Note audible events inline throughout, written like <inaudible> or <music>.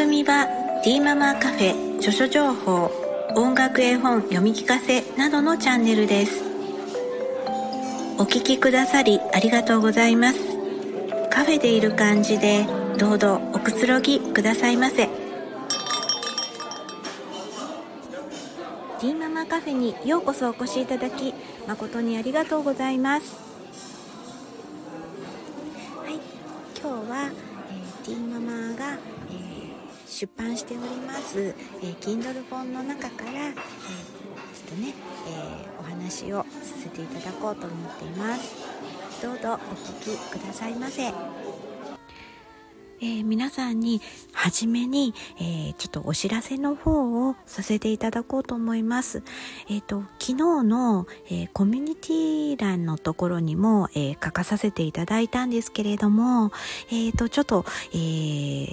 組は D ママカフェ著書情報音楽絵本読み聞かせなどのチャンネルです。お聴きくださりありがとうございます。カフェでいる感じでどうぞおくつろぎくださいませ。D ママカフェにようこそお越しいただき誠にありがとうございます。はい今日は、出版しております、えー、Kindle 本の中から、えー、ちょっとね、えお話をさせていただこうと思っていますどうぞお聞きくださいませえー、皆さんに初めに、えー、ちょっとお知らせの方をさせていただこうと思います。えっ、ー、と、昨日の、えコミュニティ欄のところにも、え書かさせていただいたんですけれども、えっ、と、ちょっと、え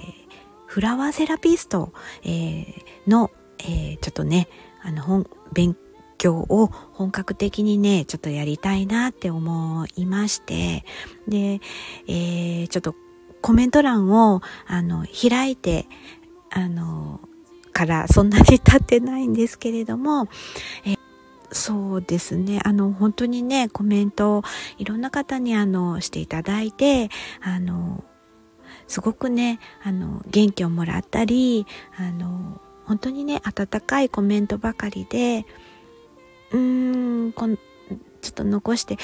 フラワーセラピスト、えの、えちょっとね、あの、本、勉強を本格的にね、ちょっとやりたいなって思いまして、で、えー、ちょっとコメント欄を、あの、開いて、あの、からそんなに経ってないんですけれども、えそうですね。あの、本当にね、コメントをいろんな方にあの、していただいて、あの、すごくね、あの、元気をもらったり、あの、本当にね、温かいコメントばかりで、うーん、こんちょっと残して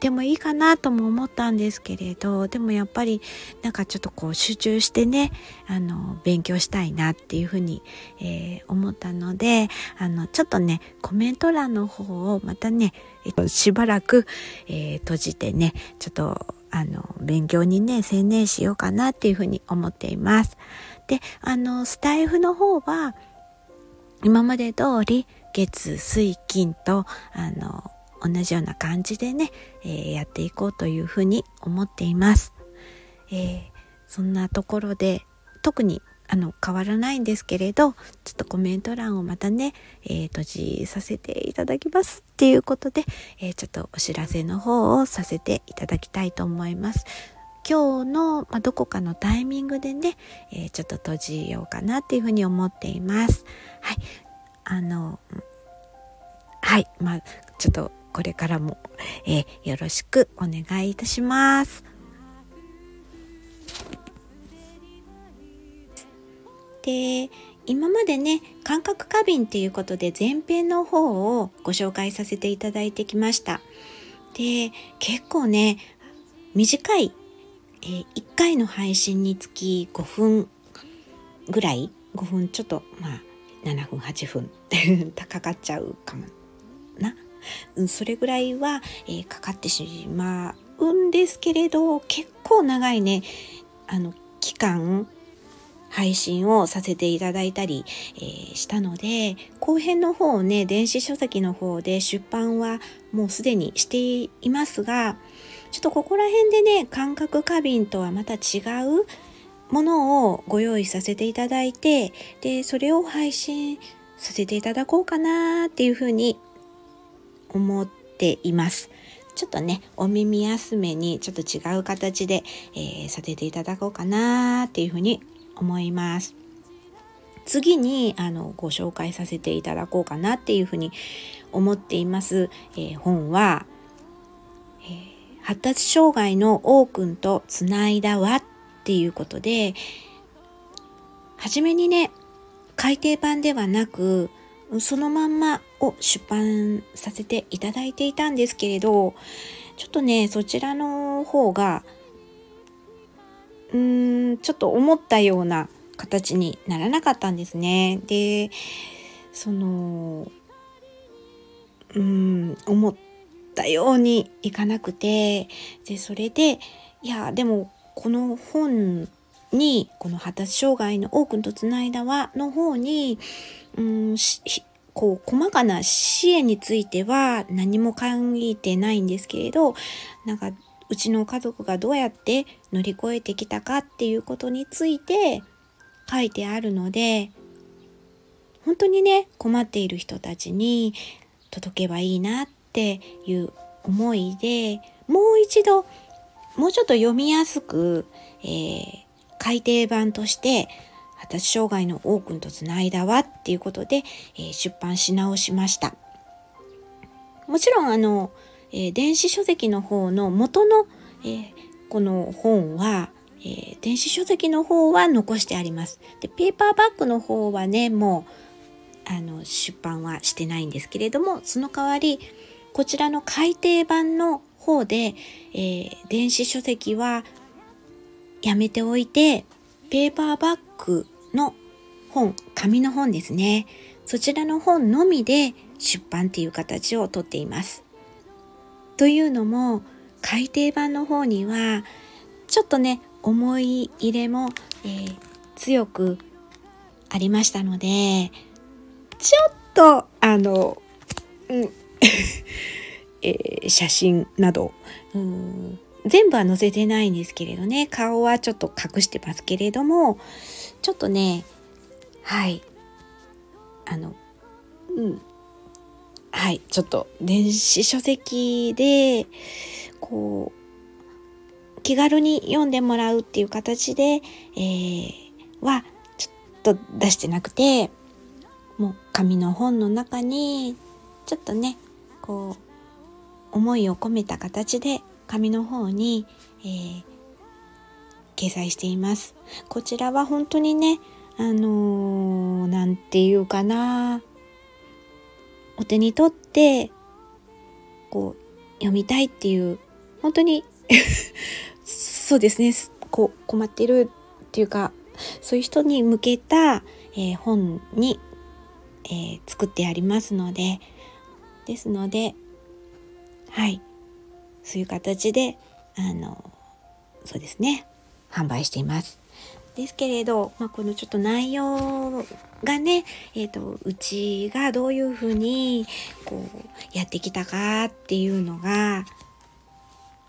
でもいいかなとも思ったんですけれどでもやっぱりなんかちょっとこう集中してねあの勉強したいなっていうふうに、えー、思ったのであのちょっとねコメント欄の方をまたね、えっと、しばらく、えー、閉じてねちょっとあの勉強にね専念しようかなっていうふうに思っています。であのスタイフの方は今まで通り月水金とあの同じような感じでね、えー、やっていこうというふうに思っています。えー、そんなところで特にあの変わらないんですけれどちょっとコメント欄をまたね、えー、閉じさせていただきますっていうことで、えー、ちょっとお知らせの方をさせていただきたいと思います。今日の、まあ、どこかのタイミングでね、えー、ちょっと閉じようかなっていうふうに思っています。はい。あの、はい。まあ、ちょっとこれからも、えー、よろしくお願いいたします。で今までね感覚過敏っていうことで前編の方をご紹介させていただいてきましたで結構ね短い、えー、1回の配信につき5分ぐらい5分ちょっとまあ7分8分 <laughs> かかっちゃうかもなうんそれぐらいは、えー、かかってしまうんですけれど結構長いねあの期間配信をさせていただいたり、えー、したので後編の方をね電子書籍の方で出版はもうすでにしていますがちょっとここら辺でね感覚過敏とはまた違うものをご用意させていただいてでそれを配信させていただこうかなっていうふうに思っています。ちょっとね、お耳休めにちょっと違う形で、えー、させていただこうかなっていうふうに思います。次にあのご紹介させていただこうかなっていうふうに思っています、えー、本は、えー、発達障害の王くんとつないだわっていうことで、初めにね、改訂版ではなく、そのまんまを出版させていただいていたんですけれど、ちょっとね、そちらの方が、うーん、ちょっと思ったような形にならなかったんですね。で、その、うーん、思ったようにいかなくて、で、それで、いや、でも、この本に、この発達障害の多くとつないだ輪の方に、うんこう細かな支援については何も考えてないんですけれどなんかうちの家族がどうやって乗り越えてきたかっていうことについて書いてあるので本当にね困っている人たちに届けばいいなっていう思いでもう一度もうちょっと読みやすく、えー、改訂版として発達障害の王くんとつないだわっていうことで、えー、出版し直しました。もちろんあの、えー、電子書籍の方の元の、えー、この本は、え電子書籍の方は残してあります。で、ペーパーバッグの方はね、もうあの出版はしてないんですけれども、その代わりこちらの改訂版の方で、え電子書籍はやめておいて、ペーパーバッグの本、紙の本ですね。そちらの本のみで出版っていう形をとっています。というのも、改訂版の方には、ちょっとね、思い入れも、えー、強くありましたので、ちょっと、あの、うん、<laughs> えー、写真など、うん全部は載せてないんですけれどね。顔はちょっと隠してますけれどもちょっとねはい。あのうん。はい。ちょっと電子書籍でこう気軽に読んでもらうっていう形で、えー、はちょっと出してなくてもう紙の本の中にちょっとねこう思いを込めた形で紙の方に、えー、掲載しています。こちらは本当にね、あのー、なんていうかな、お手に取って、こう、読みたいっていう、本当に <laughs> そうですね、こう、困ってるっていうか、そういう人に向けた、えー、本に、えー、作ってありますので、ですので、はい。そういう形であのそうですね販売しています。ですけれど、まあ、このちょっと内容がね、えーと、うちがどういうふうにこうやってきたかっていうのが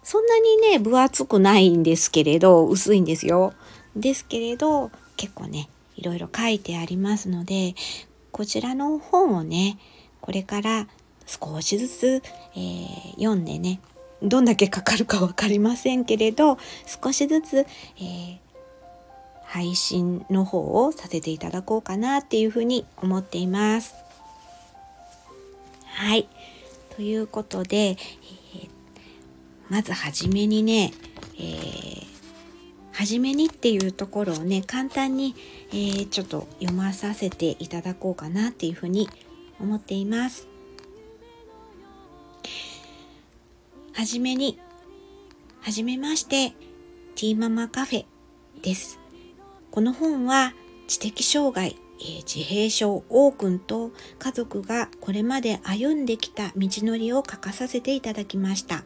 そんなにね分厚くないんですけれど薄いんですよ。ですけれど結構ねいろいろ書いてありますのでこちらの本をねこれから少しずつ、えー、読んでねどんだけかかるか分かりませんけれど少しずつ、えー、配信の方をさせていただこうかなっていうふうに思っています。はい。ということで、えー、まずはじめにね、えー、はじめにっていうところをね、簡単に、えー、ちょっと読まさせていただこうかなっていうふうに思っています。はじめに、はじめまして、ティーママカフェです。この本は知的障害、えー、自閉症 O 君と家族がこれまで歩んできた道のりを書かさせていただきました。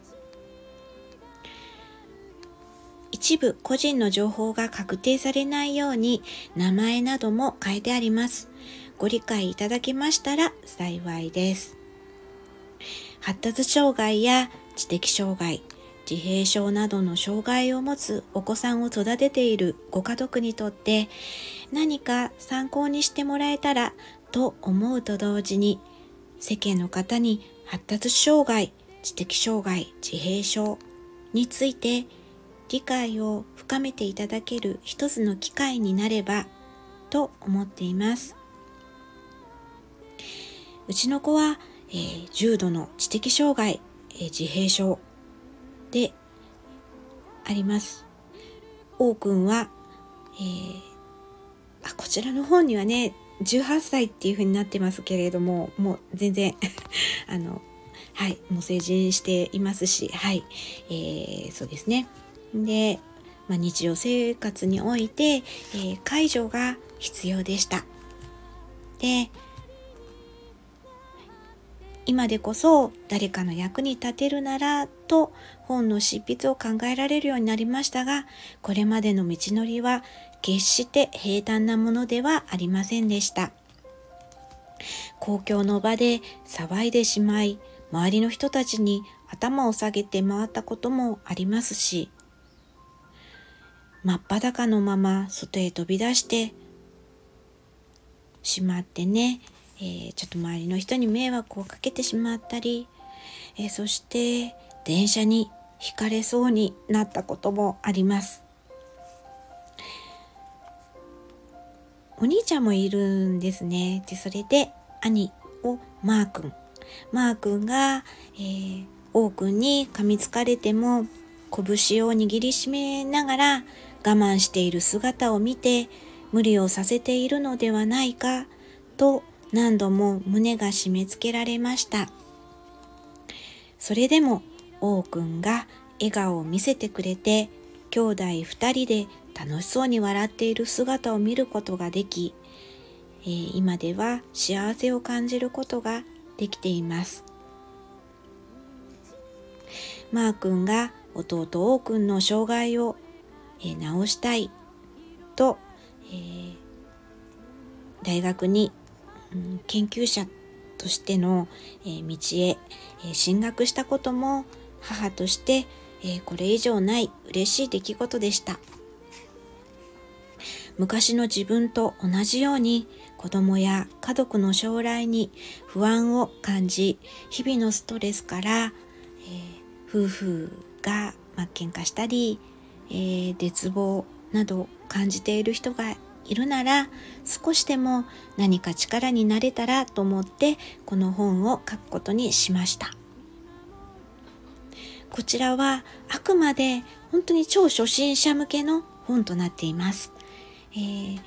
一部個人の情報が確定されないように名前なども書いてあります。ご理解いただけましたら幸いです。発達障害や知的障害、自閉症などの障害を持つお子さんを育てているご家族にとって何か参考にしてもらえたらと思うと同時に世間の方に発達障害、知的障害、自閉症について理解を深めていただける一つの機会になればと思っています。うちの子は、えー、重度の知的障害え自閉症であります。王くんは、えー、あこちらの本にはね18歳っていう風になってますけれどももう全然 <laughs> あのはいもう成人していますしはい、えー、そうですねで、まあ、日常生活において、えー、介助が必要でしたで今でこそ誰かの役に立てるならと本の執筆を考えられるようになりましたがこれまでの道のりは決して平坦なものではありませんでした。公共の場で騒いでしまい周りの人たちに頭を下げて回ったこともありますし真っ裸のまま外へ飛び出してしまってねえー、ちょっと周りの人に迷惑をかけてしまったり、えー、そして電車にひかれそうになったこともあります。お兄ちゃんもいるんですね。で、それで兄をマー君。マー君が、えー、王君に噛みつかれても拳を握りしめながら我慢している姿を見て無理をさせているのではないかと何度も胸が締め付けられました。それでも王くんが笑顔を見せてくれて兄弟二人で楽しそうに笑っている姿を見ることができ、えー、今では幸せを感じることができています。マー君が弟王君の障害を、えー、治したいと、えー、大学に、研究者としての、え、道へ、え進学したことも母として、えこれ以上ない嬉しい出来事でした。昔の自分と同じように子供や家族の将来に不安を感じ日々のストレスから、え、夫婦が、まあ、喧嘩したり、え、絶望など感じている人がいるなら少しでも何か力になれたらと思ってこの本を書くことにしましたこちらはあくまで本当に超初心者向けの本となっています、えー、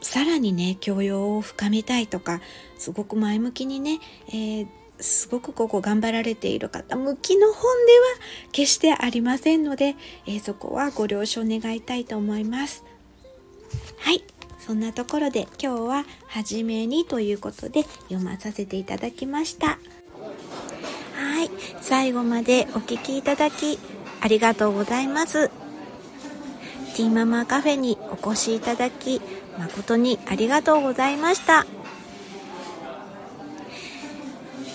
さらにね教養を深めたいとかすごく前向きにね、えー、すごくここ頑張られている方向きの本では決してありませんので、えー、そこはご了承願いたいと思います。はい。そんなところで今日は初めにということで読まさせていただきました。はい。最後までお聴きいただきありがとうございます。ティーママカフェにお越しいただき誠にありがとうございました。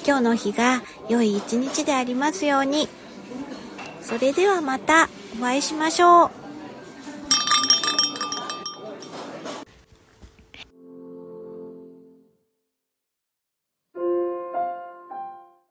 今日の日が良い一日でありますように。それではまたお会いしましょう。